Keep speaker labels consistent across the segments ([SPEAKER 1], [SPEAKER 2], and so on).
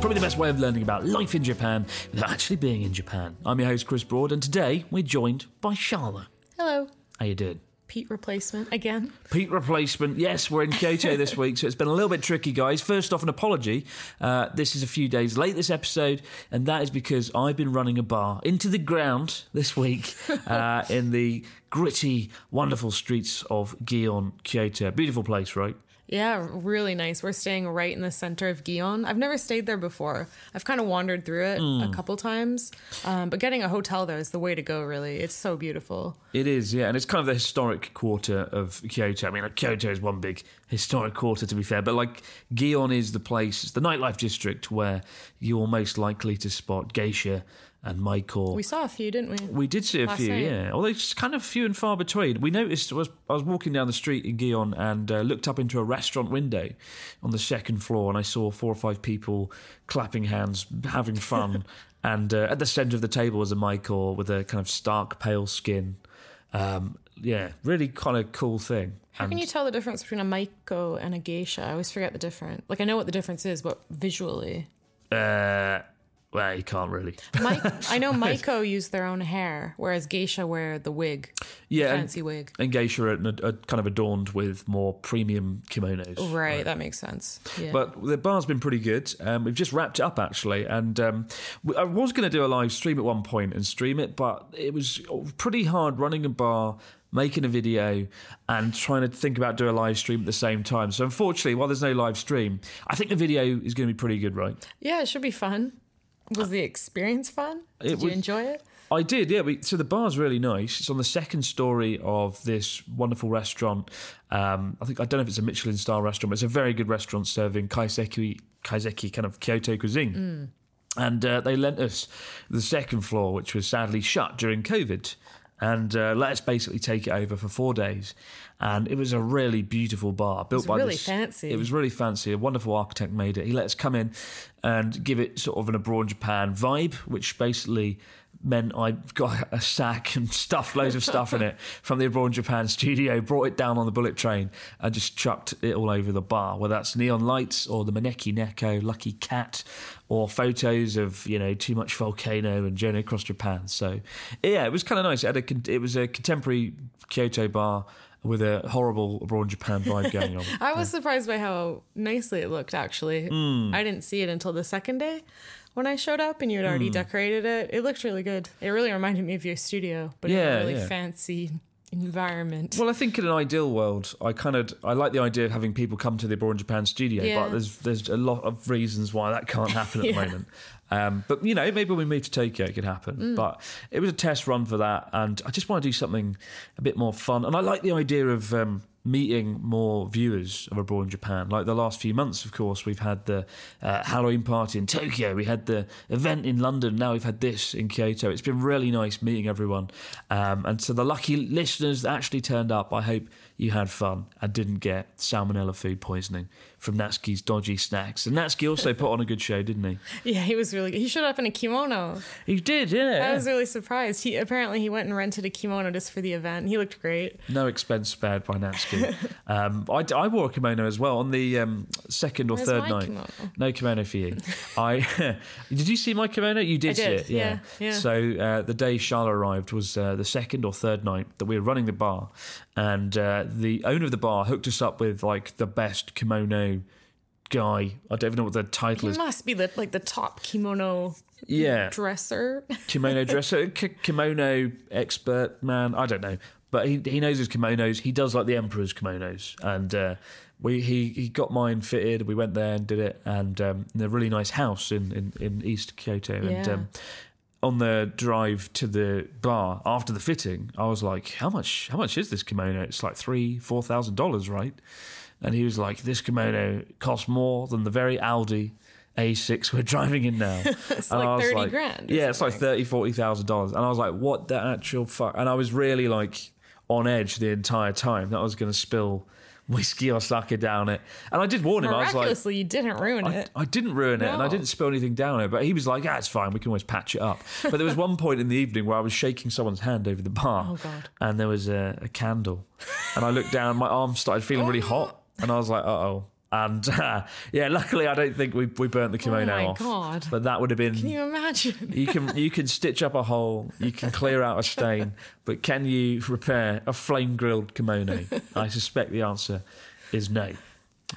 [SPEAKER 1] Probably the best way of learning about life in Japan without actually being in Japan. I'm your host Chris Broad, and today we're joined by Charlotte.
[SPEAKER 2] Hello.
[SPEAKER 1] How you doing?
[SPEAKER 2] Pete replacement again.
[SPEAKER 1] Pete replacement. Yes, we're in Kyoto this week, so it's been a little bit tricky, guys. First off, an apology. Uh, this is a few days late, this episode, and that is because I've been running a bar into the ground this week uh, in the gritty, wonderful streets of Gion, Kyoto. Beautiful place, right?
[SPEAKER 2] Yeah, really nice. We're staying right in the center of Gion. I've never stayed there before. I've kind of wandered through it a couple times, um, but getting a hotel there is the way to go. Really, it's so beautiful.
[SPEAKER 1] It is, yeah, and it's kind of the historic quarter of Kyoto. I mean, like, Kyoto is one big historic quarter, to be fair, but like Gion is the place, it's the nightlife district where you're most likely to spot geisha and maiko.
[SPEAKER 2] We saw a few, didn't we?
[SPEAKER 1] We did see a
[SPEAKER 2] Last
[SPEAKER 1] few,
[SPEAKER 2] night.
[SPEAKER 1] yeah. Although it's kind of few and far between. We noticed was I was walking down the street in Gion and uh, looked up into a restaurant window on the second floor, and I saw four or five people clapping hands, having fun. and uh, at the centre of the table was a maiko with a kind of stark pale skin. Um, yeah, really kind of cool thing.
[SPEAKER 2] How can you tell the difference between a maiko and a geisha? I always forget the difference. Like I know what the difference is, but visually,
[SPEAKER 1] Uh, well, you can't really.
[SPEAKER 2] Mai- I know maiko use their own hair, whereas geisha wear the wig,
[SPEAKER 1] Yeah, and-
[SPEAKER 2] fancy wig.
[SPEAKER 1] And geisha are, are kind of adorned with more premium kimonos.
[SPEAKER 2] Right, that makes sense. Yeah.
[SPEAKER 1] But the bar's been pretty good. Um, we've just wrapped it up actually, and um, I was going to do a live stream at one point and stream it, but it was pretty hard running a bar, making a video, and trying to think about doing a live stream at the same time. So unfortunately, while there's no live stream, I think the video is going to be pretty good, right?
[SPEAKER 2] yeah, it should be fun. Was the experience fun? Did
[SPEAKER 1] It
[SPEAKER 2] you enjoy it?
[SPEAKER 1] I did, yeah. We, so the bar's really nice. It's on the second story of this wonderful restaurant. Um, I think I don't know if it's a Michelin star restaurant, but it's a very good restaurant serving kaiseki, kaiseki kind of Kyoto cuisine. And uh, they lent us the second floor, which was sadly shut during COVID, and uh, let us basically take it over for four days. And it was a really beautiful bar built by It
[SPEAKER 2] was
[SPEAKER 1] by
[SPEAKER 2] really
[SPEAKER 1] this-
[SPEAKER 2] fancy.
[SPEAKER 1] It was really fancy. A wonderful architect made it. He let us come in and give it sort of an abroad Japan vibe, which basically meant I got a sack and stuffed loads of stuff in it from the abroad Japan studio, brought it down on the bullet train, and just chucked it all over the bar. Whether that's neon lights or the Maneki Neko, Lucky Cat, or photos of you know too much volcano and journey across Japan. So yeah, it was kind of nice. It, it was a contemporary Kyoto bar. With a horrible abroad Japan vibe going on.
[SPEAKER 2] I was surprised by how nicely it looked, actually.
[SPEAKER 1] Hmm.
[SPEAKER 2] I didn't see it until the second day when I showed up and you had already
[SPEAKER 1] Hmm.
[SPEAKER 2] decorated it. It looked really good. It really reminded me of your studio, but in
[SPEAKER 1] Yeah,
[SPEAKER 2] a really
[SPEAKER 1] yeah.
[SPEAKER 2] fancy environment.
[SPEAKER 1] Well, I think in an ideal world, I kind of I like the idea of having people come to the Abroad in Japan studio,
[SPEAKER 2] Yeah.
[SPEAKER 1] but there's there's a lot of reasons why that can't happen at
[SPEAKER 2] Yeah.
[SPEAKER 1] the moment. Um, but you know, maybe when we move to Tokyo, it could happen.
[SPEAKER 2] Mm.
[SPEAKER 1] But it was a test run for that, and I just want to do something a bit more fun. And I like the idea of um, meeting more viewers of Abroad in Japan. Like the last few months, of course, we've had the uh, Halloween party in Tokyo, we had the event in London, now we've had this in Kyoto. It's been really nice meeting everyone. Um, and to the lucky listeners that actually turned up, I hope you had fun and didn't get salmonella food poisoning from Natsuki's dodgy snacks. And Natsuki also put on a good show, didn't he?
[SPEAKER 2] Yeah, he was really good. He showed up in a kimono.
[SPEAKER 1] He did, yeah.
[SPEAKER 2] I was really surprised. He apparently he went and rented a kimono just for the event. He looked great.
[SPEAKER 1] No expense spared by Natsuki. um, I, I wore a kimono as well on the um, second or
[SPEAKER 2] Where's
[SPEAKER 1] third night.
[SPEAKER 2] kimono?
[SPEAKER 1] No kimono for you. I did you see my kimono? You did,
[SPEAKER 2] I
[SPEAKER 1] see it, yeah.
[SPEAKER 2] yeah, yeah.
[SPEAKER 1] So uh, the day Charlotte arrived was uh, the second or third night that we were running the bar, and uh, the owner of the bar hooked us up with like the best kimono guy. I don't even know what the title
[SPEAKER 2] He
[SPEAKER 1] is.
[SPEAKER 2] must be the like the top kimono
[SPEAKER 1] Yeah,
[SPEAKER 2] dresser.
[SPEAKER 1] kimono dresser, k- kimono expert man. I don't know, but he he knows his kimonos. He does like the emperor's kimonos, and uh, we he he got mine fitted. We went there and did it, and um, in a really nice house in in, in East Kyoto, and. Um, on the drive to the bar after the fitting, I was like, "How much? How much is this kimono? It's like three, four thousand dollars, right?" And he was like, "This kimono costs more than the very Audi A6 we're driving in now."
[SPEAKER 2] It's
[SPEAKER 1] And I
[SPEAKER 2] like
[SPEAKER 1] was
[SPEAKER 2] 30 grand or
[SPEAKER 1] Yeah, it's like
[SPEAKER 2] something.
[SPEAKER 1] thirty, forty thousand dollars. And I was like, "What the actual fuck?" And I was really like on edge the entire time that I was going to spill whiskey or sake down it. And I did warn him. I was like,
[SPEAKER 2] Miraculously, you didn't ruin
[SPEAKER 1] I,
[SPEAKER 2] it.
[SPEAKER 1] I didn't ruin it and I didn't spill anything down it, but he was like, yeah, it's fine. We can always patch it up. But there was one point in the evening where I was shaking someone's hand over the bar.
[SPEAKER 2] Oh, God.
[SPEAKER 1] And there was a, a candle. And I looked down, my arm started feeling really hot. And I was like, uh oh. And uh, yeah, luckily I don't think we, we burnt the kimono
[SPEAKER 2] Oh my
[SPEAKER 1] off.
[SPEAKER 2] God.
[SPEAKER 1] But that would have been.
[SPEAKER 2] Can you imagine?
[SPEAKER 1] You can you can stitch up a hole, you can clear out a stain, but can you repair a flame grilled kimono? I suspect the answer is no.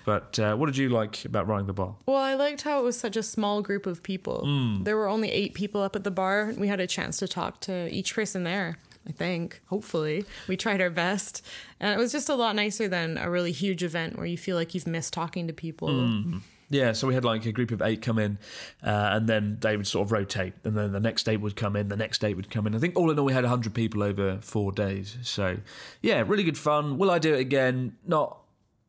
[SPEAKER 1] But uh, what did you like about running the bar?
[SPEAKER 2] Well, I liked how it was such a small group of people.
[SPEAKER 1] Hmm.
[SPEAKER 2] There were only eight people up at the bar. We had a chance to talk to each person there. I think, hopefully, we tried our best, and it was just a lot nicer than a really huge event where you feel like you've missed talking to people.
[SPEAKER 1] Hmm. Yeah, so we had like a group of eight come in, uh, and then they would sort of rotate, and then the next eight would come in, the next eight would come in. I think all in all, we had 100 people over four days. So, yeah, really good fun. Will I do it again? Not,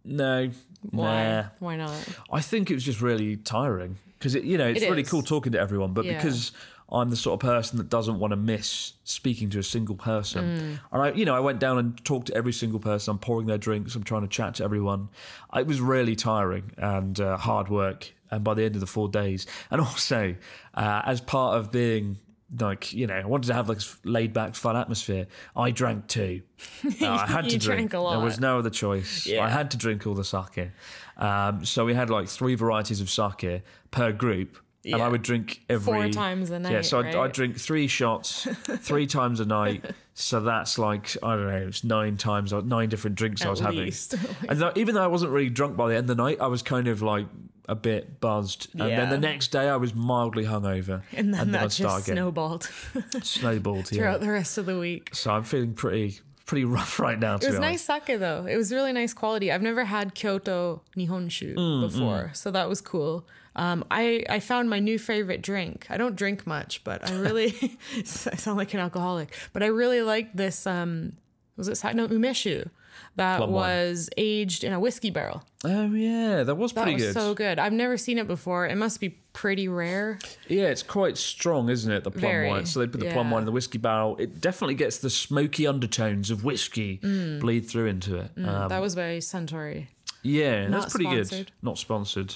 [SPEAKER 1] no,
[SPEAKER 2] Why?
[SPEAKER 1] nah.
[SPEAKER 2] Why not?
[SPEAKER 1] I think it was just really tiring because you know it's
[SPEAKER 2] It
[SPEAKER 1] really cool talking to everyone, but
[SPEAKER 2] Yeah.
[SPEAKER 1] because I'm the sort of person that doesn't want to miss speaking to a single person,
[SPEAKER 2] Mm.
[SPEAKER 1] and I, you know, I went down and talked to every single person. I'm pouring their drinks. I'm trying to chat to everyone. It was really tiring and uh, hard work. And by the end of the four days, and also uh, as part of being like you know, I wanted to have like this laid back, fun atmosphere. I drank too. Uh, I had to drink.
[SPEAKER 2] drank a
[SPEAKER 1] There was no other choice.
[SPEAKER 2] Yeah.
[SPEAKER 1] I had to drink all the sake. Um, so we had like three varieties of sake per group. And I would drink every
[SPEAKER 2] Four times a night.
[SPEAKER 1] Yeah, so
[SPEAKER 2] right?
[SPEAKER 1] I'd drink three shots three times a night. So that's like I don't know, it's nine times or nine different drinks I
[SPEAKER 2] At
[SPEAKER 1] was having.
[SPEAKER 2] least.
[SPEAKER 1] and though, even though I wasn't really drunk by the end of the night, I was kind of like a bit buzzed. And then the next day, I was mildly hungover.
[SPEAKER 2] And then
[SPEAKER 1] I'd
[SPEAKER 2] that
[SPEAKER 1] start
[SPEAKER 2] just snowballed
[SPEAKER 1] snowballed. Yeah.
[SPEAKER 2] throughout the rest of the week.
[SPEAKER 1] So I'm feeling pretty pretty rough right now. To
[SPEAKER 2] It was nice
[SPEAKER 1] honest.
[SPEAKER 2] sake though. It was really nice quality. I've never had Kyoto Nihonshu
[SPEAKER 1] Mm,
[SPEAKER 2] before, so that was cool. Um, I I found my new favorite drink. I don't drink much, but I really I sound like an alcoholic. But I really like this. Um, was it no umeshu? That
[SPEAKER 1] Plum wine.
[SPEAKER 2] was aged in a whiskey barrel.
[SPEAKER 1] Oh yeah, that was pretty That
[SPEAKER 2] was
[SPEAKER 1] good.
[SPEAKER 2] so good. I've never seen it before. It must be pretty rare.
[SPEAKER 1] Yeah, it's quite strong, isn't it? The plum
[SPEAKER 2] Very,
[SPEAKER 1] wine. So they put the plum wine in the whiskey barrel. It definitely gets the smoky undertones of whiskey bleed through into it. Um,
[SPEAKER 2] that was by Suntory.
[SPEAKER 1] Yeah,
[SPEAKER 2] not
[SPEAKER 1] that's pretty good. Not sponsored.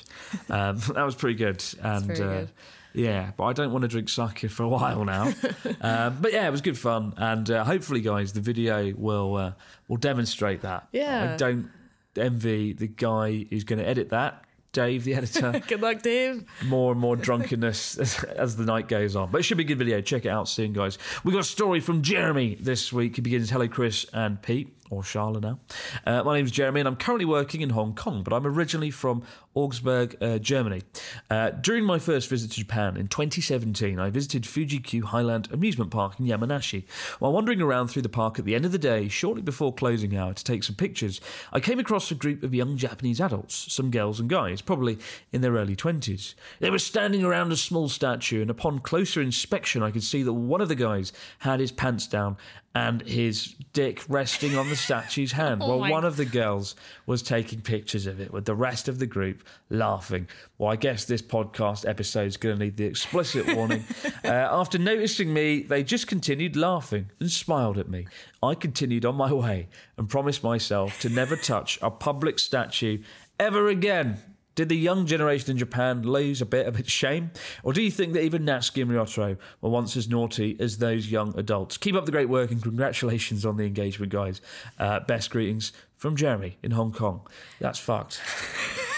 [SPEAKER 1] Um, that was pretty good. And uh,
[SPEAKER 2] good.
[SPEAKER 1] yeah, but I don't want to drink sake for a while now. um, but yeah, it was good fun, and uh, hopefully, guys, the video will uh, will demonstrate that.
[SPEAKER 2] Yeah.
[SPEAKER 1] I don't envy the guy who's going to edit that. Dave, the editor.
[SPEAKER 2] Good luck, Dave.
[SPEAKER 1] more and more drunkenness as, as the night goes on. But it should be a good video. Check it out soon, guys. We got a story from Jeremy this week. He begins Hello, Chris and Pete, or Charlotte now. Uh, my name's Jeremy, and I'm currently working in Hong Kong, but I'm originally from Augsburg, uh, Germany. Uh, during my first visit to Japan in 2017, I visited Fuji-Q Highland Amusement Park in Yamanashi. While wandering around through the park at the end of the day, shortly before closing hour to take some pictures, I came across a group of young Japanese adults, some girls and guys, probably in their early 20s. They were standing around a small statue, and upon closer inspection, I could see that one of the guys had his pants down and his dick resting on the statue's hand. well,
[SPEAKER 2] Oh my-
[SPEAKER 1] one of the girls was taking pictures of it with the rest of the group laughing. Well, I guess this podcast episode is going to need the explicit warning. uh, after noticing me, they just continued laughing and smiled at me. I continued on my way and promised myself to never touch a public statue ever again. Did the young generation in Japan lose a bit of its shame? Or do you think that even Natsuki and Ryotaro were once as naughty as those young adults? Keep up the great work and congratulations on the engagement, guys. Uh, best greetings from Jeremy in Hong Kong. That's fucked.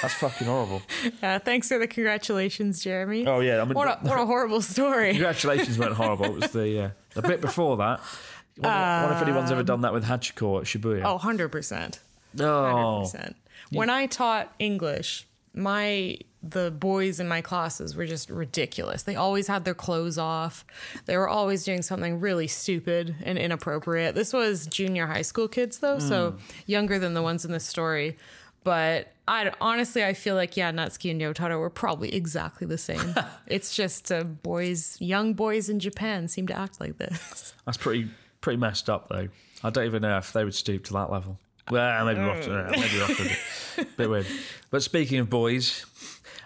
[SPEAKER 1] That's fucking horrible.
[SPEAKER 2] Uh, thanks for the congratulations, Jeremy.
[SPEAKER 1] Oh, yeah. I mean,
[SPEAKER 2] What a, what a horrible story.
[SPEAKER 1] congratulations weren't horrible. It was the, uh, the bit before that. I wonder, wonder if anyone's ever done that with Hachiko at Shibuya.
[SPEAKER 2] Oh, 100%.
[SPEAKER 1] no.
[SPEAKER 2] 100%. When I taught English, my the boys in my classes were just ridiculous. They always had their clothes off. They were always doing something really stupid and inappropriate. This was junior high school kids though, so younger than the ones in this story. But I honestly I feel like yeah, Natsuki and Ryotaro were probably exactly the same. it's just uh, boys, young boys in Japan seem to act like this.
[SPEAKER 1] That's pretty pretty messed up, though. I don't even know if they would stoop to that level. Well, maybe Ross, uh, maybe Ross would. Bit weird. But speaking of boys,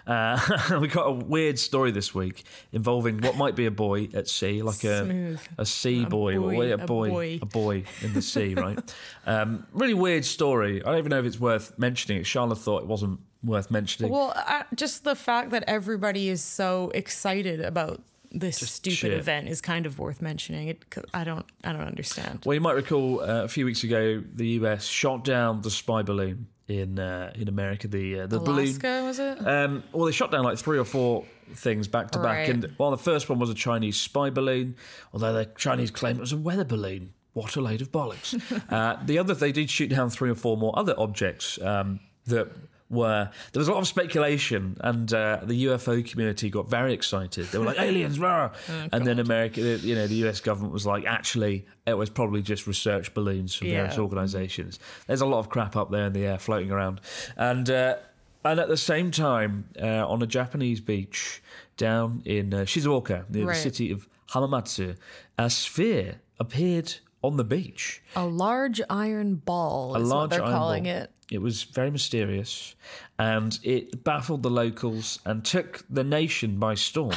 [SPEAKER 1] uh, we got a weird story this week involving what might be a boy at sea, like a a sea boy,
[SPEAKER 2] boy,
[SPEAKER 1] or a
[SPEAKER 2] a
[SPEAKER 1] boy,
[SPEAKER 2] boy.
[SPEAKER 1] a boy in the sea, right? um, really weird story. I don't even know if it's worth mentioning. It. Charlotte thought it wasn't worth mentioning.
[SPEAKER 2] Well, I, just the fact that everybody is so excited about this stupid
[SPEAKER 1] shit.
[SPEAKER 2] event is kind of worth mentioning. It, I don't, I don't understand.
[SPEAKER 1] Well, you might recall uh, a few weeks ago, the US shot down the spy balloon in uh, in America. The uh, the balloon.
[SPEAKER 2] Was it?
[SPEAKER 1] Um, well, they shot down like three or four things back to back, and while the first one was a Chinese spy balloon, although the Chinese claim it was a weather balloon. What a load of bollocks! uh, the other, they did shoot down three or four more other objects um, that were. There was a lot of speculation, and uh, the UFO community got very excited. They were like aliens, rah! and then America, you know, the US government was like, actually, it was probably just research balloons from various organisations. There's a lot of crap up there in the air floating around, and. Uh, and at the same time, uh, on a Japanese beach down in uh, Shizuoka, near
[SPEAKER 2] Right.
[SPEAKER 1] the city of Hamamatsu, a sphere appeared on the beach.
[SPEAKER 2] A large iron ball
[SPEAKER 1] A
[SPEAKER 2] is
[SPEAKER 1] large
[SPEAKER 2] what they're
[SPEAKER 1] iron
[SPEAKER 2] calling
[SPEAKER 1] ball.
[SPEAKER 2] it.
[SPEAKER 1] It was very mysterious, and it baffled the locals and took the nation by storm.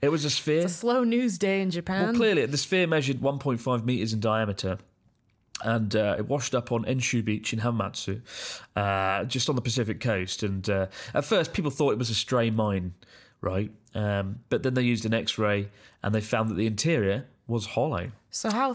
[SPEAKER 1] it was a sphere.
[SPEAKER 2] It's a slow news day in Japan.
[SPEAKER 1] Well, clearly, the sphere measured 1.5 meters in diameter. And uh, it washed up on Enshu Beach in Hamamatsu, uh, just on the Pacific coast. And uh, at first, people thought it was a stray mine, right? Um, but then they used an X ray and they found that the interior was hollow.
[SPEAKER 2] so how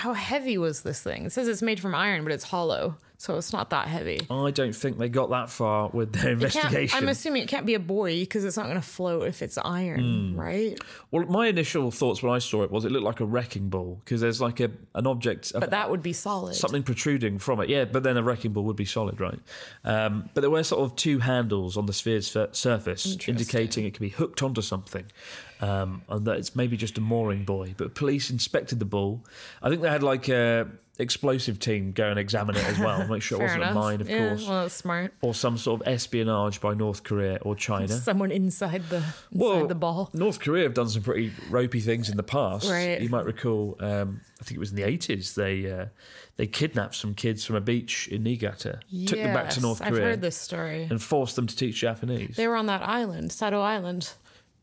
[SPEAKER 2] how heavy was this thing? It says it's made from iron, but it's hollow, so it's not that heavy.
[SPEAKER 1] I don't think they got that far with their investigation.
[SPEAKER 2] I'm assuming it can't be a buoy because it's not going to float if it's iron,
[SPEAKER 1] Hmm.
[SPEAKER 2] right?
[SPEAKER 1] well, my initial thoughts when I saw it was it looked like a wrecking ball because there's like a an object, a-
[SPEAKER 2] But that would be solid.
[SPEAKER 1] something protruding from it. Yeah, but then a wrecking ball would be solid, right? Um, but there were sort of two handles on the sphere's sur- surface, indicating it could be hooked onto something, um, and that it's maybe just a mooring buoy. But police inspected the ball. I think they had like a explosive team go and examine it as well, make sure it wasn't
[SPEAKER 2] enough.
[SPEAKER 1] a mine, of
[SPEAKER 2] yeah,
[SPEAKER 1] course,
[SPEAKER 2] Well, that's smart.
[SPEAKER 1] or some sort of espionage by North Korea or China.
[SPEAKER 2] Someone inside the inside
[SPEAKER 1] Well,
[SPEAKER 2] the ball.
[SPEAKER 1] North Korea have done some pretty ropey things in the past.
[SPEAKER 2] Right.
[SPEAKER 1] You might recall, um, I think it was in the eighties. They uh, they kidnapped some kids from a beach in Niigata, took them back to
[SPEAKER 2] Yes,
[SPEAKER 1] North
[SPEAKER 2] I've
[SPEAKER 1] Korea,
[SPEAKER 2] heard this story.
[SPEAKER 1] and forced them to teach Japanese.
[SPEAKER 2] They were on that island, Sado Island.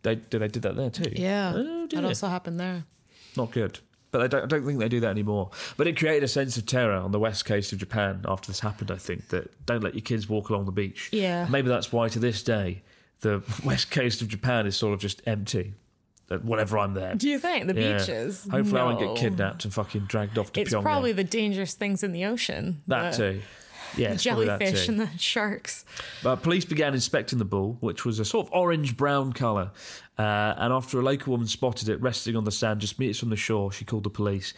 [SPEAKER 1] They did they did that there too.
[SPEAKER 2] Yeah,
[SPEAKER 1] Oh,
[SPEAKER 2] that also happened there.
[SPEAKER 1] Not good. But I don't, I don't think they do that anymore. But it created a sense of terror on the west coast of Japan after this happened. I think that don't let your kids walk along the beach.
[SPEAKER 2] Yeah.
[SPEAKER 1] Maybe that's why to this day the west coast of Japan is sort of just empty. Uh, Whenever I'm there.
[SPEAKER 2] Do you think the
[SPEAKER 1] Yeah.
[SPEAKER 2] beaches?
[SPEAKER 1] Hopefully, I won't get kidnapped and fucking dragged off to Pyongyang.
[SPEAKER 2] It's
[SPEAKER 1] Pyongyang.
[SPEAKER 2] probably the dangerous things in the ocean.
[SPEAKER 1] that
[SPEAKER 2] the
[SPEAKER 1] too. Yeah, that
[SPEAKER 2] jellyfish and the sharks.
[SPEAKER 1] But police began inspecting the bull, which was a sort of orange brown colour. Uh, and after a local woman spotted it resting on the sand just meters from the shore, she called the police.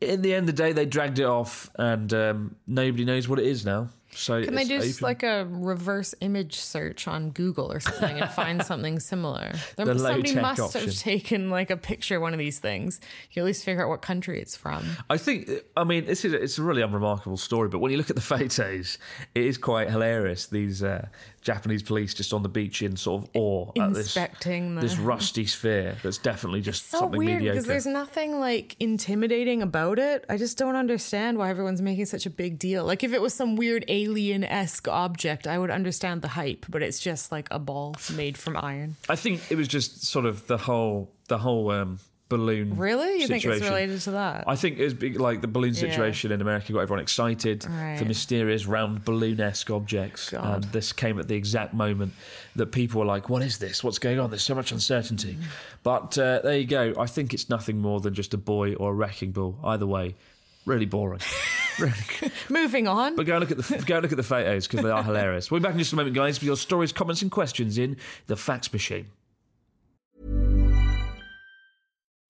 [SPEAKER 1] In the end of the day, they dragged it off, and um, nobody knows what it is now. So
[SPEAKER 2] Can they do
[SPEAKER 1] open.
[SPEAKER 2] like a reverse image search on Google or something and find something similar? There,
[SPEAKER 1] The
[SPEAKER 2] somebody must
[SPEAKER 1] option.
[SPEAKER 2] have taken like a picture of one of these things. You at least figure out what country it's from.
[SPEAKER 1] I think, I mean, this is it's a really unremarkable story, but when you look at the photos, it is quite hilarious. These uh, Japanese police just on the beach in sort of awe at this,
[SPEAKER 2] Inspecting the-
[SPEAKER 1] this rusty sphere that's definitely just
[SPEAKER 2] so
[SPEAKER 1] something
[SPEAKER 2] weird
[SPEAKER 1] mediocre.
[SPEAKER 2] because there's nothing like intimidating about it. I just don't understand why everyone's making such a big deal. Like if it was some weird alien esque object, I would understand the hype, but it's just like a ball made from iron.
[SPEAKER 1] I think it was just sort of the whole the whole um, balloon.
[SPEAKER 2] Really? You think it's related to that?
[SPEAKER 1] I think it's big, like the balloon situation in America got everyone excited
[SPEAKER 2] Right.
[SPEAKER 1] for mysterious round balloon-esque objects,
[SPEAKER 2] God.
[SPEAKER 1] and this came at the exact moment that people were like, "What is this? What's going on? There's so much uncertainty." But uh, there you go. I think it's nothing more than just a boy or a wrecking ball. Either way, really boring. really.
[SPEAKER 2] Moving on.
[SPEAKER 1] But go and look at the go and look at the photos because they are hilarious. We'll be back in just a moment, guys, with your stories, comments, and questions in the fax machine.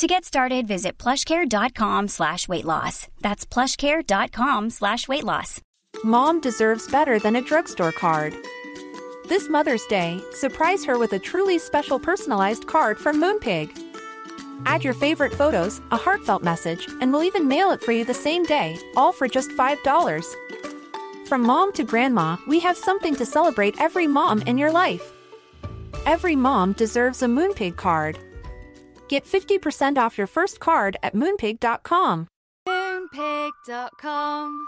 [SPEAKER 3] To get started, visit plushcare.com slash weight loss. That's plushcare.com slash weight loss.
[SPEAKER 4] Mom deserves better than a drugstore card. This Mother's Day, surprise her with a truly special personalized card from Moonpig. Add your favorite photos, a heartfelt message, and we'll even mail it for you the same day, all for just $5. From mom to grandma, we have something to celebrate every mom in your life. Every mom deserves a Moonpig card. Get 50% off your first card at moonpig.com.
[SPEAKER 5] Moonpig.com.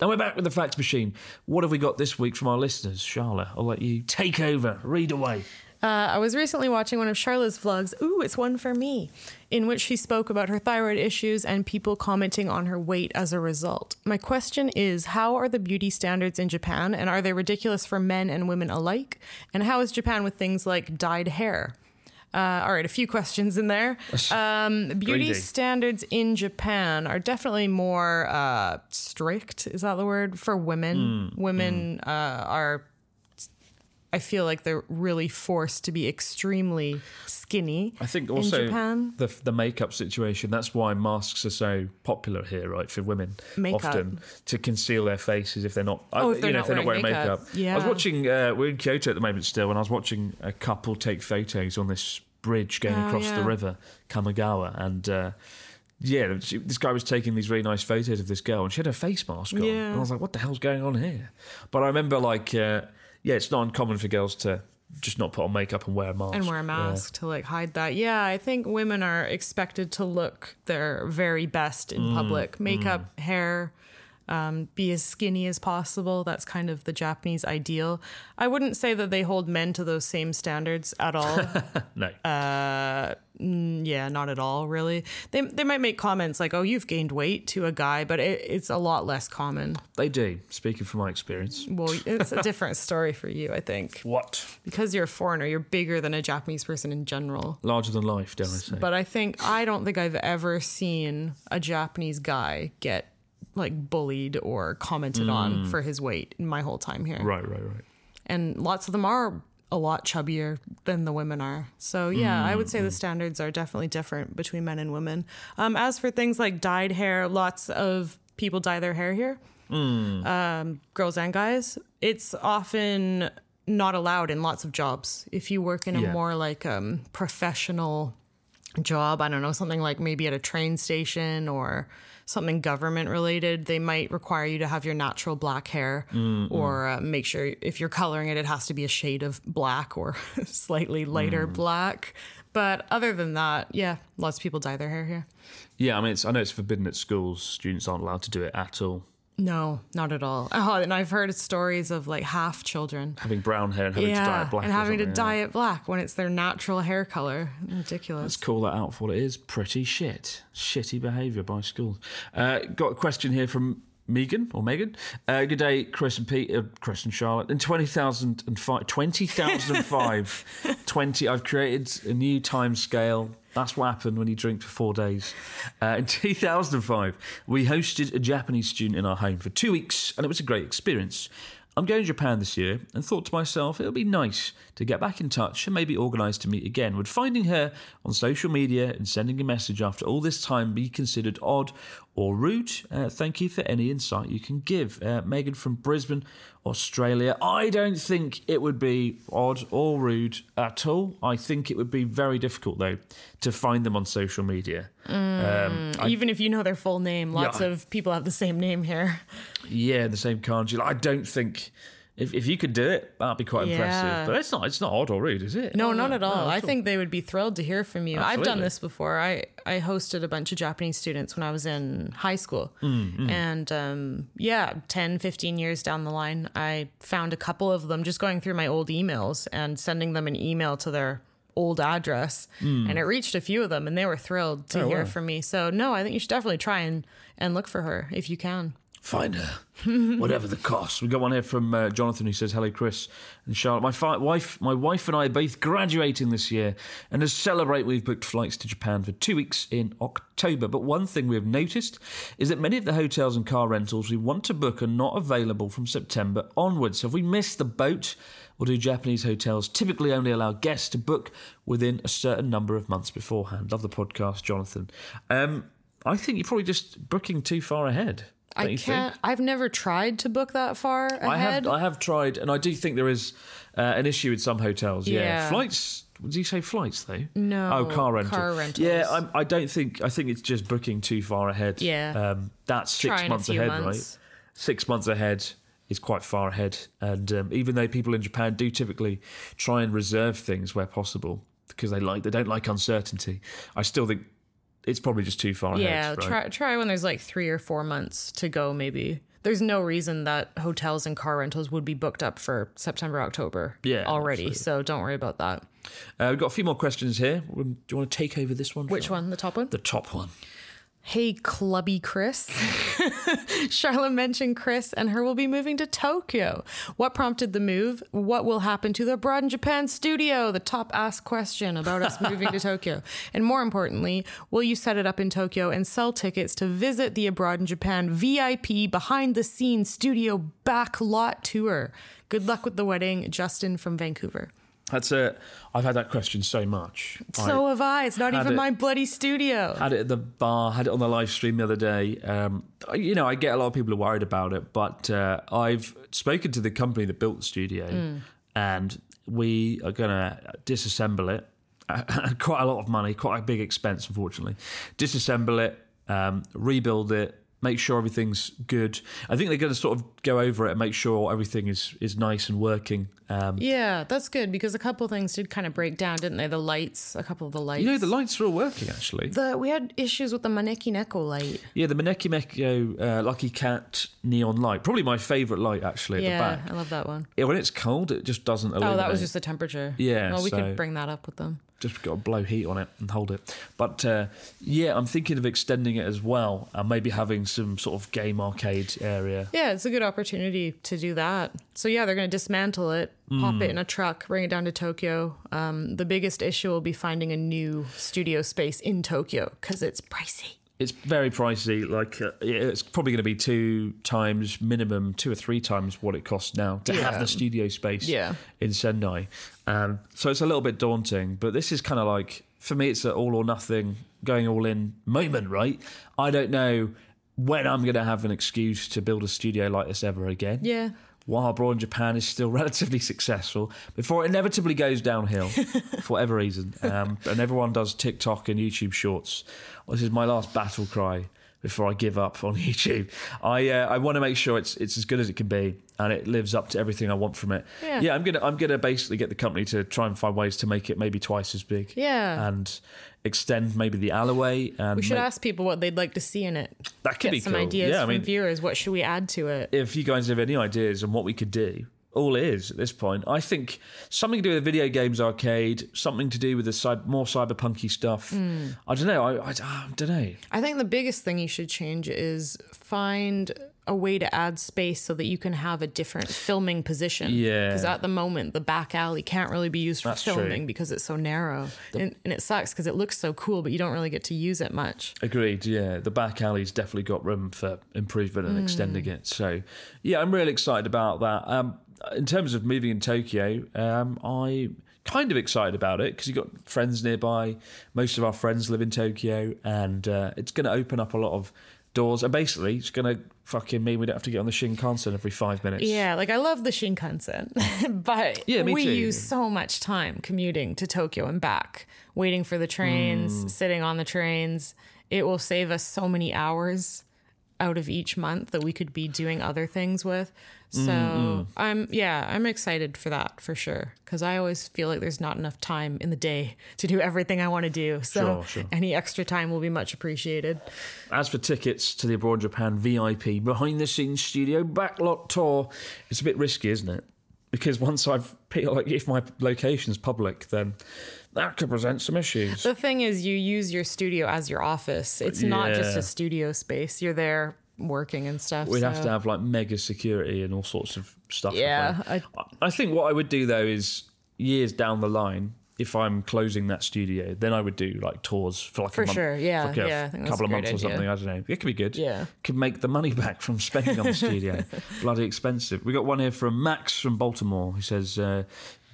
[SPEAKER 1] And we're back with the fax machine. What have we got this week from our listeners? Charlotte, I'll let you take over. Read away.
[SPEAKER 2] Uh, I was recently watching one of Charlotte's vlogs. Ooh, it's one for me, in which she spoke about her thyroid issues and people commenting on her weight as a result. My question is How are the beauty standards in Japan, and are they ridiculous for men and women alike? And how is Japan with things like dyed hair? Uh, all right, a few questions in there. Um, beauty
[SPEAKER 1] Greedy.
[SPEAKER 2] standards in Japan are definitely more uh, strict. Is that the word for women?
[SPEAKER 1] Hmm,
[SPEAKER 2] women Uh, are I feel like they're really forced to be extremely skinny.
[SPEAKER 1] I think
[SPEAKER 2] in
[SPEAKER 1] also
[SPEAKER 2] Japan.
[SPEAKER 1] the the makeup situation. That's why masks are so popular here, right? For women,
[SPEAKER 2] Makeup.
[SPEAKER 1] often to conceal their faces if they're not.
[SPEAKER 2] Oh, if they're
[SPEAKER 1] you know,
[SPEAKER 2] not
[SPEAKER 1] if they're not
[SPEAKER 2] wearing
[SPEAKER 1] wearing makeup.
[SPEAKER 2] makeup. Yeah.
[SPEAKER 1] I was watching. Uh, we're in Kyoto at the moment still, and I was watching a couple take photos on this bridge going
[SPEAKER 2] Oh,
[SPEAKER 1] across the river Kamogawa, and. Uh, yeah, she, this guy was taking these really nice photos of this girl, and she had her face mask on.
[SPEAKER 2] Yeah.
[SPEAKER 1] And I was like, "What the hell's going on here?" But I remember, like, uh, yeah, it's not uncommon for girls to just not put on makeup and wear a mask
[SPEAKER 2] and wear a
[SPEAKER 1] Yeah.
[SPEAKER 2] mask to like hide that. Yeah, I think women are expected to look their very best in
[SPEAKER 1] Mm,
[SPEAKER 2] public. Makeup, hair, um, be as skinny as possible. That's kind of the Japanese ideal. I wouldn't say that they hold men to those same standards at all.
[SPEAKER 1] No,
[SPEAKER 2] Uh, Mm, yeah, not at all, really. They they might make comments like, "Oh, you've gained weight" to a guy, but it, it's a lot less common.
[SPEAKER 1] they do. Speaking from my experience.
[SPEAKER 2] Well, it's a different story for you, I think.
[SPEAKER 1] What?
[SPEAKER 2] Because you're a foreigner, you're bigger than a Japanese person in general.
[SPEAKER 1] Larger than life, dare I say?
[SPEAKER 2] But I think I don't think I've ever seen a Japanese guy get like bullied or commented on hmm. for his weight in my whole time here.
[SPEAKER 1] right, right, right.
[SPEAKER 2] And lots of them are a lot chubbier than the women are. So yeah, I would say the standards are definitely different between men and women. Um, as for things like dyed hair, lots of people dye their hair here. Um, girls and guys. It's often not allowed in lots of jobs. If you work in a
[SPEAKER 1] Yeah.
[SPEAKER 2] more like um, professional job, I don't know, something like maybe at a train station or something government related, they might require you to have your natural black hair or uh, make sure if you're coloring it, it has to be a shade of black or slightly lighter black. But other than that, yeah, lots of people dye their hair here.
[SPEAKER 1] Yeah, I mean, it's, I know it's forbidden at schools. Students aren't allowed to do it at all.
[SPEAKER 2] No, not at all. Oh, and I've heard stories of like half children.
[SPEAKER 1] Having brown hair and having to dye it black.
[SPEAKER 2] and having to dye it black when it's their natural hair color. Ridiculous.
[SPEAKER 1] Let's call that out for what it is. Pretty shit. Shitty behaviour by schools. Uh, got a question here from Megan or Megan. Uh, good day, Chris and Pete, uh, Chris and Charlotte. In 2005, 2005, 20, I've created a new time scale. That's what happened when you drink for four days. Uh, in 2005, we hosted a Japanese student in our home for two weeks, and it was a great experience. I'm going to Japan this year and thought to myself it would be nice to get back in touch and maybe organise to meet again. Would finding her on social media and sending a message after all this time be considered odd or rude? Uh, thank you for any insight you can give. Uh, Megan from Brisbane, Australia. I don't think it would be odd or rude at all. I think it would be very difficult, though, to find them on social media. Um, I-
[SPEAKER 2] Even if you know their full name, lots
[SPEAKER 1] Yeah.
[SPEAKER 2] of people have the same name here.
[SPEAKER 1] Yeah, the same kanji. Like, I don't think if, if you could do it, that'd be quite
[SPEAKER 2] Yeah.
[SPEAKER 1] impressive. But it's not. It's not odd or rude, is it?
[SPEAKER 2] No, not at all.
[SPEAKER 1] no,
[SPEAKER 2] I
[SPEAKER 1] at all.
[SPEAKER 2] think they would be thrilled to hear from you. I've done this before. I, I hosted a bunch of Japanese students when I was in high school. And um, yeah, 10, 15 years down the line, I found a couple of them just going through my old emails and sending them an email to their old address. And it reached a few of them and they were thrilled to
[SPEAKER 1] Oh,
[SPEAKER 2] hear
[SPEAKER 1] wow.
[SPEAKER 2] from me. So, no, I think you should definitely try and, and look for her if you can.
[SPEAKER 1] Find her, whatever the cost. We got one here from uh, Jonathan who says, "Hello, Chris and Charlotte. My fi- wife, my wife and I are both graduating this year, and to celebrate, we've booked flights to Japan for two weeks in October. But one thing we have noticed is that many of the hotels and car rentals we want to book are not available from September onwards. So, have we missed the boat?" Or do Japanese hotels typically only allow guests to book within a certain number of months beforehand? Love the podcast, Jonathan. Um, I think you're probably just booking too far ahead.
[SPEAKER 2] I
[SPEAKER 1] you think?
[SPEAKER 2] can't, I've never tried to book that far ahead.
[SPEAKER 1] I have I have tried, and I do think there is uh, an issue with some hotels. Yeah,
[SPEAKER 2] Yeah.
[SPEAKER 1] flights. Did you say flights though?
[SPEAKER 2] No,
[SPEAKER 1] Oh, car rental.
[SPEAKER 2] car rentals.
[SPEAKER 1] Yeah, I'm, I don't think. I think it's just booking too far ahead.
[SPEAKER 2] Yeah.
[SPEAKER 1] um, that's six
[SPEAKER 2] Try in a
[SPEAKER 1] months ahead,
[SPEAKER 2] months.
[SPEAKER 1] right? Six months ahead is quite far ahead, and um, even though people in Japan do typically try and reserve things where possible because they like they don't like uncertainty, I still think it's probably just too far
[SPEAKER 2] Yeah,
[SPEAKER 1] ahead. right?
[SPEAKER 2] try try when there's like three or four months to go. Maybe there's no reason that hotels and car rentals would be booked up for September, October.
[SPEAKER 1] Yeah,
[SPEAKER 2] already.
[SPEAKER 1] absolutely.
[SPEAKER 2] So don't worry about that.
[SPEAKER 1] Uh, we've got a few more questions here. Do you want to take over this one?
[SPEAKER 2] Which one? The top one.
[SPEAKER 1] The top one.
[SPEAKER 2] Hey, clubby Chris. Charlotte mentioned Chris and her will be moving to Tokyo. What prompted the move? What will happen to the Abroad in Japan studio? The top asked question about us moving to Tokyo. And more importantly, will you set it up in Tokyo and sell tickets to visit the Abroad in Japan VIP behind the scenes studio back lot tour? Good luck with the wedding, Justin from Vancouver.
[SPEAKER 1] That's a. I've had that question so much.
[SPEAKER 2] So have I. It's not even
[SPEAKER 1] it-
[SPEAKER 2] my bloody studio.
[SPEAKER 1] I had it at the bar. Had it on the live stream the other day. Um, you know, I get a lot of people are worried about it, but uh, I've spoken to the company that built the studio,
[SPEAKER 2] Hmm.
[SPEAKER 1] and we are going to disassemble it. quite a lot of money, quite a big expense, unfortunately. Disassemble it, um, rebuild it, make sure everything's good. I think they're going to sort of go over it and make sure everything is is nice and working. Um,
[SPEAKER 2] Yeah, that's good because a couple things did kind of break down, didn't they? The lights, a couple of the lights.
[SPEAKER 1] you know, the lights are all working actually.
[SPEAKER 2] The we had issues with the Maneki Neko light.
[SPEAKER 1] Yeah, the Maneki Neko uh, Lucky Cat neon light. Probably my favourite light, actually, at
[SPEAKER 2] yeah,
[SPEAKER 1] the back.
[SPEAKER 2] I love that one.
[SPEAKER 1] Yeah, when it's cold, it just doesn't illuminate.
[SPEAKER 2] Oh, that was just the temperature.
[SPEAKER 1] Yeah,
[SPEAKER 2] Well, we
[SPEAKER 1] so-
[SPEAKER 2] could bring that up with them.
[SPEAKER 1] Just got to blow heat on it and hold it. But uh, yeah, I'm thinking of extending it as well and maybe having some sort of game arcade area.
[SPEAKER 2] Yeah, it's a good opportunity to do that. So yeah, they're going to dismantle it, pop
[SPEAKER 1] Hmm.
[SPEAKER 2] it in a truck, bring it down to Tokyo. Um, the biggest issue will be finding a new studio space in Tokyo because it's pricey.
[SPEAKER 1] It's very pricey. Like uh, it's probably going to be two times minimum, two or three times what it costs now to have the studio space
[SPEAKER 2] Yeah.
[SPEAKER 1] in Sendai. Um, so it's a little bit daunting, but this is kind of like for me, it's an all or nothing, going all in moment. Right? I don't know when I'm going to have an excuse to build a studio like this ever again.
[SPEAKER 2] Yeah.
[SPEAKER 1] While abroad in Japan is still relatively successful, before it inevitably goes downhill for whatever reason, um, and everyone does TikTok and YouTube shorts. This is my last battle cry before I give up on YouTube. I uh, I want to make sure it's it's as good as it can be and it lives up to everything I want from it.
[SPEAKER 2] Yeah.
[SPEAKER 1] yeah, I'm gonna I'm gonna basically get the company to try and find ways to make it maybe twice as big.
[SPEAKER 2] Yeah.
[SPEAKER 1] and extend maybe the alleyway. And
[SPEAKER 2] We should
[SPEAKER 1] make-
[SPEAKER 2] ask people what they'd like to see in it.
[SPEAKER 1] that could
[SPEAKER 2] Get
[SPEAKER 1] be
[SPEAKER 2] some
[SPEAKER 1] cool.
[SPEAKER 2] ideas
[SPEAKER 1] yeah, I
[SPEAKER 2] from
[SPEAKER 1] mean,
[SPEAKER 2] viewers. What should we add to it?
[SPEAKER 1] if you guys have any ideas on what we could do, all it is at this point, I think something to do with the video games arcade, something to do with the cy- more cyberpunky stuff. I don't know. I, I, I don't know.
[SPEAKER 2] I think the biggest thing you should change is find a way to add space so that you can have a different filming position.
[SPEAKER 1] Yeah.
[SPEAKER 2] Because at the moment, the back alley can't really be used for
[SPEAKER 1] That's true.
[SPEAKER 2] filming because it's so narrow. and, and it sucks because it looks so cool, but you don't really get to use it much.
[SPEAKER 1] Agreed. Yeah, the back alley's definitely got room for improvement and extending it. So, yeah, I'm really excited about that. Um, in terms of moving in Tokyo, um, I kind of excited about it because you've got friends nearby. Most of our friends live in Tokyo, and uh, it's going to open up a lot of doors. And basically, it's going to fucking mean we don't have to get on the Shinkansen every five minutes.
[SPEAKER 2] Yeah, like I love the Shinkansen, but
[SPEAKER 1] Yeah,
[SPEAKER 2] we
[SPEAKER 1] too.
[SPEAKER 2] use so much time commuting to Tokyo and back, waiting for the trains,
[SPEAKER 1] Mm.
[SPEAKER 2] sitting on the trains. It will save us so many hours out of each month that we could be doing other things with. So I'm yeah, I'm excited for that for sure because I always feel like there's not enough time in the day to do everything I want to do. So
[SPEAKER 1] Sure, sure.
[SPEAKER 2] any extra time will be much appreciated.
[SPEAKER 1] As for tickets to the Abroad Japan VIP behind the scenes studio backlot tour, it's a bit risky, isn't it? Because once I've like if my location's public, then that could present some issues.
[SPEAKER 2] The thing is, you use your studio as your office. It's not just a studio space. You're there working and stuff.
[SPEAKER 1] We'd have to have like mega security and all sorts of stuff.
[SPEAKER 2] Yeah.
[SPEAKER 1] I, I think what I would do though is years down the line, if I'm closing that studio, then I would do like tours for like
[SPEAKER 2] For
[SPEAKER 1] a month,
[SPEAKER 2] sure, yeah,
[SPEAKER 1] like a
[SPEAKER 2] yeah, I think that's
[SPEAKER 1] couple of months or something. I don't know. It could be good.
[SPEAKER 2] Yeah.
[SPEAKER 1] could make the money back from spending on the studio. Bloody expensive. We got one here from Max from Baltimore who says. Uh,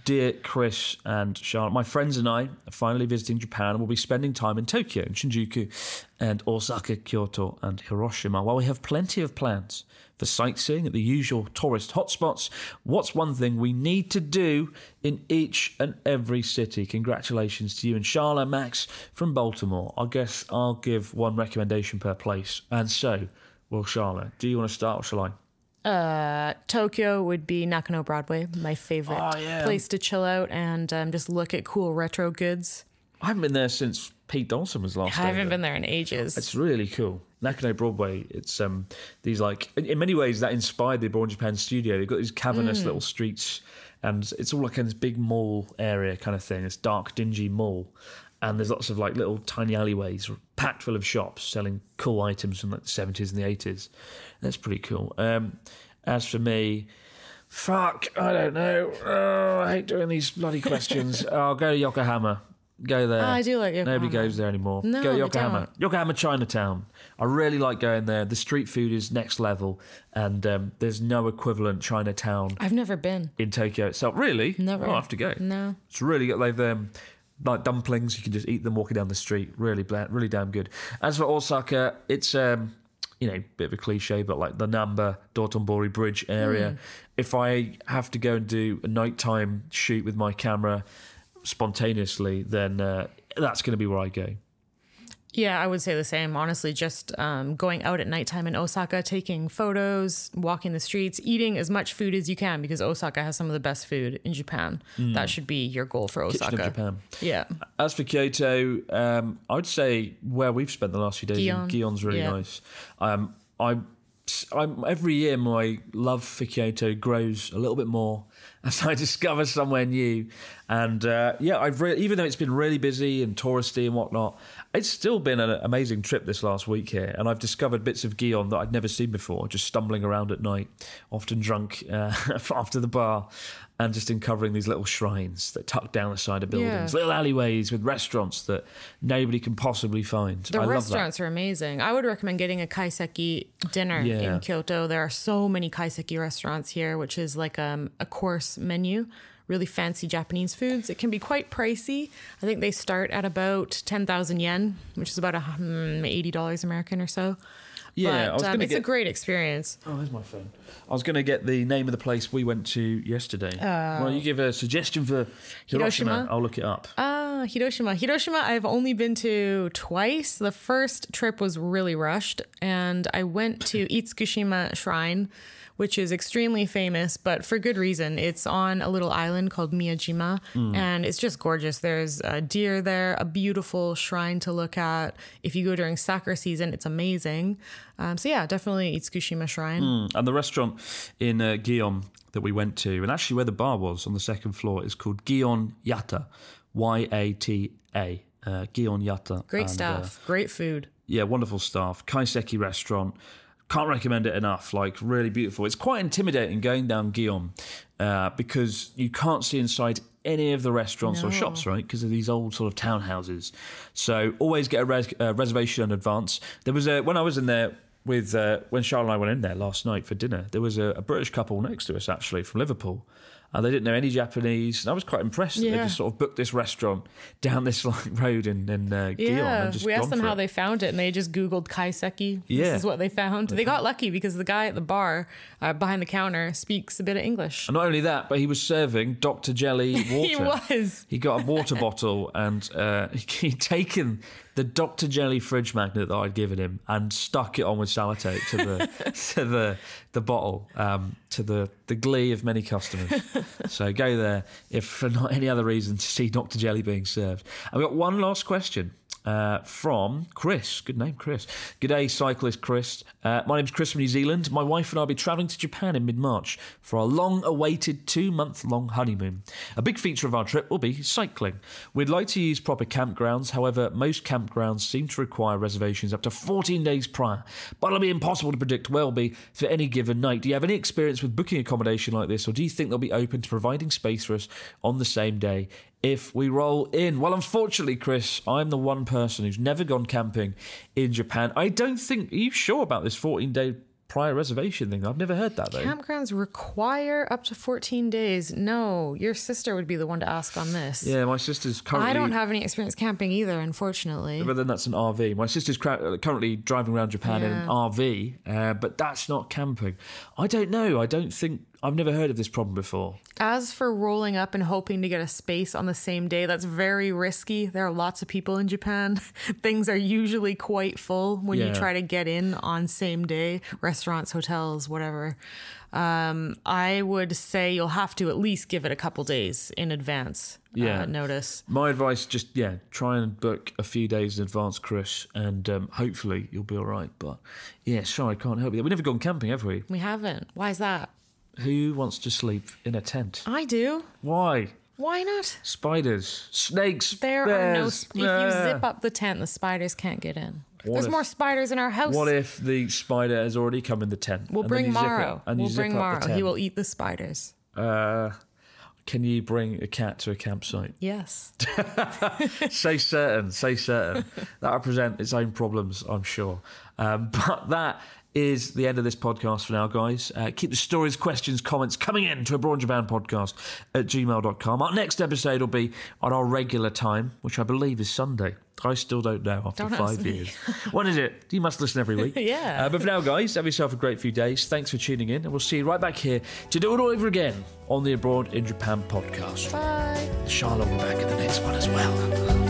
[SPEAKER 1] Dear Chris and Charlotte, my friends and I are finally visiting Japan and will be spending time in Tokyo and Shinjuku and Osaka, Kyoto, and Hiroshima. While we have plenty of plans for sightseeing at the usual tourist hotspots, what's one thing we need to do in each and every city? Congratulations to you and Charlotte Max from Baltimore. I guess I'll give one recommendation per place. And so, well, Charlotte, do you want to start or shall I?
[SPEAKER 2] Uh, Tokyo would be Nakano Broadway, my favorite
[SPEAKER 1] Oh, yeah.
[SPEAKER 2] place to chill out and um, just look at cool retro goods.
[SPEAKER 1] I haven't been there since Pete Donaldson was last
[SPEAKER 2] I haven't
[SPEAKER 1] over.
[SPEAKER 2] been there in ages.
[SPEAKER 1] It's really cool. Nakano Broadway. It's um these like in, in many ways that inspired the Born Japan studio. They've got these cavernous little streets, and it's all like in this big mall area kind of thing. This dark, dingy mall, and there's lots of like little tiny alleyways packed full of shops selling cool items from like the seventies and the eighties. That's pretty cool. Um, as for me. Fuck, I don't know. Oh, I hate doing these bloody questions. I'll go to Yokohama. Go there.
[SPEAKER 2] I do like Yokohama.
[SPEAKER 1] Nobody goes there anymore.
[SPEAKER 2] No,
[SPEAKER 1] go
[SPEAKER 2] they
[SPEAKER 1] Yokohama. Yokohama Chinatown. I really like going there. The street food is next level, and um, there's no equivalent Chinatown
[SPEAKER 2] I've never been.
[SPEAKER 1] in Tokyo itself. Really?
[SPEAKER 2] Never.
[SPEAKER 1] I'll have to go.
[SPEAKER 2] No.
[SPEAKER 1] It's really good. They've um, like dumplings. You can just eat them walking down the street. Really, really damn good. As for Osaka, it's um, you know, a bit of a cliche, but like the Namba Dotonbori Bridge area. If I have to go and do a nighttime shoot with my camera spontaneously, then uh, that's going to be where I go.
[SPEAKER 2] Yeah, I would say the same. Honestly, just um, going out at nighttime in Osaka, taking photos, walking the streets, eating as much food as you can because Osaka has some of the best food in Japan. That should be your goal for
[SPEAKER 1] Kitchen
[SPEAKER 2] Osaka.
[SPEAKER 1] of Japan.
[SPEAKER 2] Yeah.
[SPEAKER 1] As for Kyoto, um, I would say where we've spent the last few days
[SPEAKER 2] Gion.
[SPEAKER 1] in Gion's really
[SPEAKER 2] Yeah.
[SPEAKER 1] nice. Um, I, I'm every year my love for Kyoto grows a little bit more as I discover somewhere new. And uh, yeah, I've re- even though it's been really busy and touristy and whatnot, it's still been an amazing trip this last week here. And I've discovered bits of Gion that I'd never seen before, just stumbling around at night, often drunk uh, after the bar. And just uncovering these little shrines that tuck down the side of buildings,
[SPEAKER 2] Yeah.
[SPEAKER 1] little alleyways with restaurants that nobody can possibly find.
[SPEAKER 2] The
[SPEAKER 1] I
[SPEAKER 2] restaurants are amazing. I would recommend getting a kaiseki dinner
[SPEAKER 1] Yeah.
[SPEAKER 2] in Kyoto. There are so many kaiseki restaurants here, which is like um, a course menu, really fancy Japanese foods. It can be quite pricey. I think they start at about 10,000 yen, which is about hmm, $80 American or so.
[SPEAKER 1] Yeah, I
[SPEAKER 2] but um, it's a great experience.
[SPEAKER 1] Oh, there's my phone. I was going to get the name of the place we went to yesterday. well, you give a suggestion for Hiroshima.
[SPEAKER 2] Uh, Hiroshima?
[SPEAKER 1] I'll look it up.
[SPEAKER 2] Ah, Hiroshima. Hiroshima, I've only been to twice. The first trip was really rushed, and I went to Itsukushima Shrine, which is extremely famous, but for good reason. It's on a little island called Miyajima, and it's just gorgeous. There's a deer there, a beautiful shrine to look at. If you go during sakura season, it's amazing. Um, so, yeah, definitely Itsukushima Shrine.
[SPEAKER 1] And the restaurant in uh, Gion that we went to, and actually where the bar was on the second floor, is called Gion Yata, Y A T A. Uh, Gion Yata.
[SPEAKER 2] Great
[SPEAKER 1] And, uh,
[SPEAKER 2] great food.
[SPEAKER 1] yeah, wonderful staff. Kaiseki restaurant, Can't recommend it enough. Like really beautiful. It's quite intimidating going down Gion uh, because you can't see inside any of the restaurants or shops, right? Because of these old sort of townhouses. So always get a res- uh, reservation in advance. There was a when I was in there with uh, when Charlotte and I went in there last night for dinner. There was a, a British couple next to us actually from Liverpool. And they didn't know any Japanese. And I was quite impressed that they just sort of booked this restaurant down this like road in, in uh, Gion.
[SPEAKER 2] Yeah,
[SPEAKER 1] and just
[SPEAKER 2] we asked them how
[SPEAKER 1] it.
[SPEAKER 2] they found it, and they just Googled kaiseki.
[SPEAKER 1] Yeah.
[SPEAKER 2] This is what they found. They got lucky because the guy at the bar uh, behind the counter speaks a bit of English.
[SPEAKER 1] And not only that, but he was serving Dr. Jelly water.
[SPEAKER 2] He was.
[SPEAKER 1] He got a water bottle and uh, he'd taken the Dr. Jelly fridge magnet that I'd given him and stuck it on with sellotape to the to the the bottle um, to the the glee of many customers. so go there if for not any other reason to see Dr. Jelly being served. And we got one last question. Uh, from Chris. Good name, Chris. G'day, cyclist Chris. Uh, my name's Chris from New Zealand. My wife and I will be travelling to Japan in mid March for our long awaited two month long honeymoon. A big feature of our trip will be cycling. We'd like to use proper campgrounds, however, most campgrounds seem to require reservations up to 14 days prior, but it'll be impossible to predict where we'll be for any given night. Do you have any experience with booking accommodation like this, or do you think they'll be open to providing space for us on the same day? If we roll in. Well, unfortunately, Chris, I'm the one person who's never gone camping in Japan. I don't think. Are you sure about this 14 day prior reservation thing? I've never heard that though.
[SPEAKER 2] Campgrounds require up to 14 days. No, your sister would be the one to ask on this.
[SPEAKER 1] yeah, my sister's currently.
[SPEAKER 2] I don't have any experience camping either, unfortunately.
[SPEAKER 1] But then that's an RV. My sister's currently driving around Japan in an RV, uh, but that's not camping. I don't know. I don't think. I've never heard of this problem before.
[SPEAKER 2] As for rolling up and hoping to get a space on the same day, that's very risky. There are lots of people in Japan. Things are usually quite full when you try to get in on same day, restaurants, hotels, whatever. Um, I would say you'll have to at least give it a couple days in advance
[SPEAKER 1] Yeah.
[SPEAKER 2] uh, notice.
[SPEAKER 1] My advice, just yeah, try and book a few days in advance, Chris, and um, hopefully you'll be all right. But yeah, sorry, I can't help you. We've never gone camping, have we?
[SPEAKER 2] We haven't. Why is that?
[SPEAKER 1] Who wants to sleep in a tent?
[SPEAKER 2] I do.
[SPEAKER 1] Why?
[SPEAKER 2] Why not?
[SPEAKER 1] Spiders, snakes.
[SPEAKER 2] There are no.
[SPEAKER 1] bears.
[SPEAKER 2] Sp- if you zip up the tent, the spiders can't get in.
[SPEAKER 1] What
[SPEAKER 2] There's
[SPEAKER 1] if-
[SPEAKER 2] more spiders in our house.
[SPEAKER 1] What if the spider has already come in the tent?
[SPEAKER 2] we'll bring
[SPEAKER 1] you zip it- and you
[SPEAKER 2] We'll bring Morrow. He will eat the spiders.
[SPEAKER 1] Uh, can you bring a cat to a campsite?
[SPEAKER 2] Yes.
[SPEAKER 1] say certain, say certain. That will present its own problems, I'm sure. Um, but that is the end of this podcast for now, guys. Uh, keep the stories, questions, comments coming in to Abroad in Japan podcast at gmail.com. Our next episode will be on our regular time, which I believe is Sunday. I still don't know after
[SPEAKER 2] Don't
[SPEAKER 1] five years. when is it? You must listen every week.
[SPEAKER 2] Yeah.
[SPEAKER 1] Uh, but for now, guys, have yourself a great few days. Thanks for tuning in, and we'll see you right back here to do it all over again on the Abroad in Japan podcast.
[SPEAKER 2] Bye.
[SPEAKER 1] Charlotte will be back in the next one as well.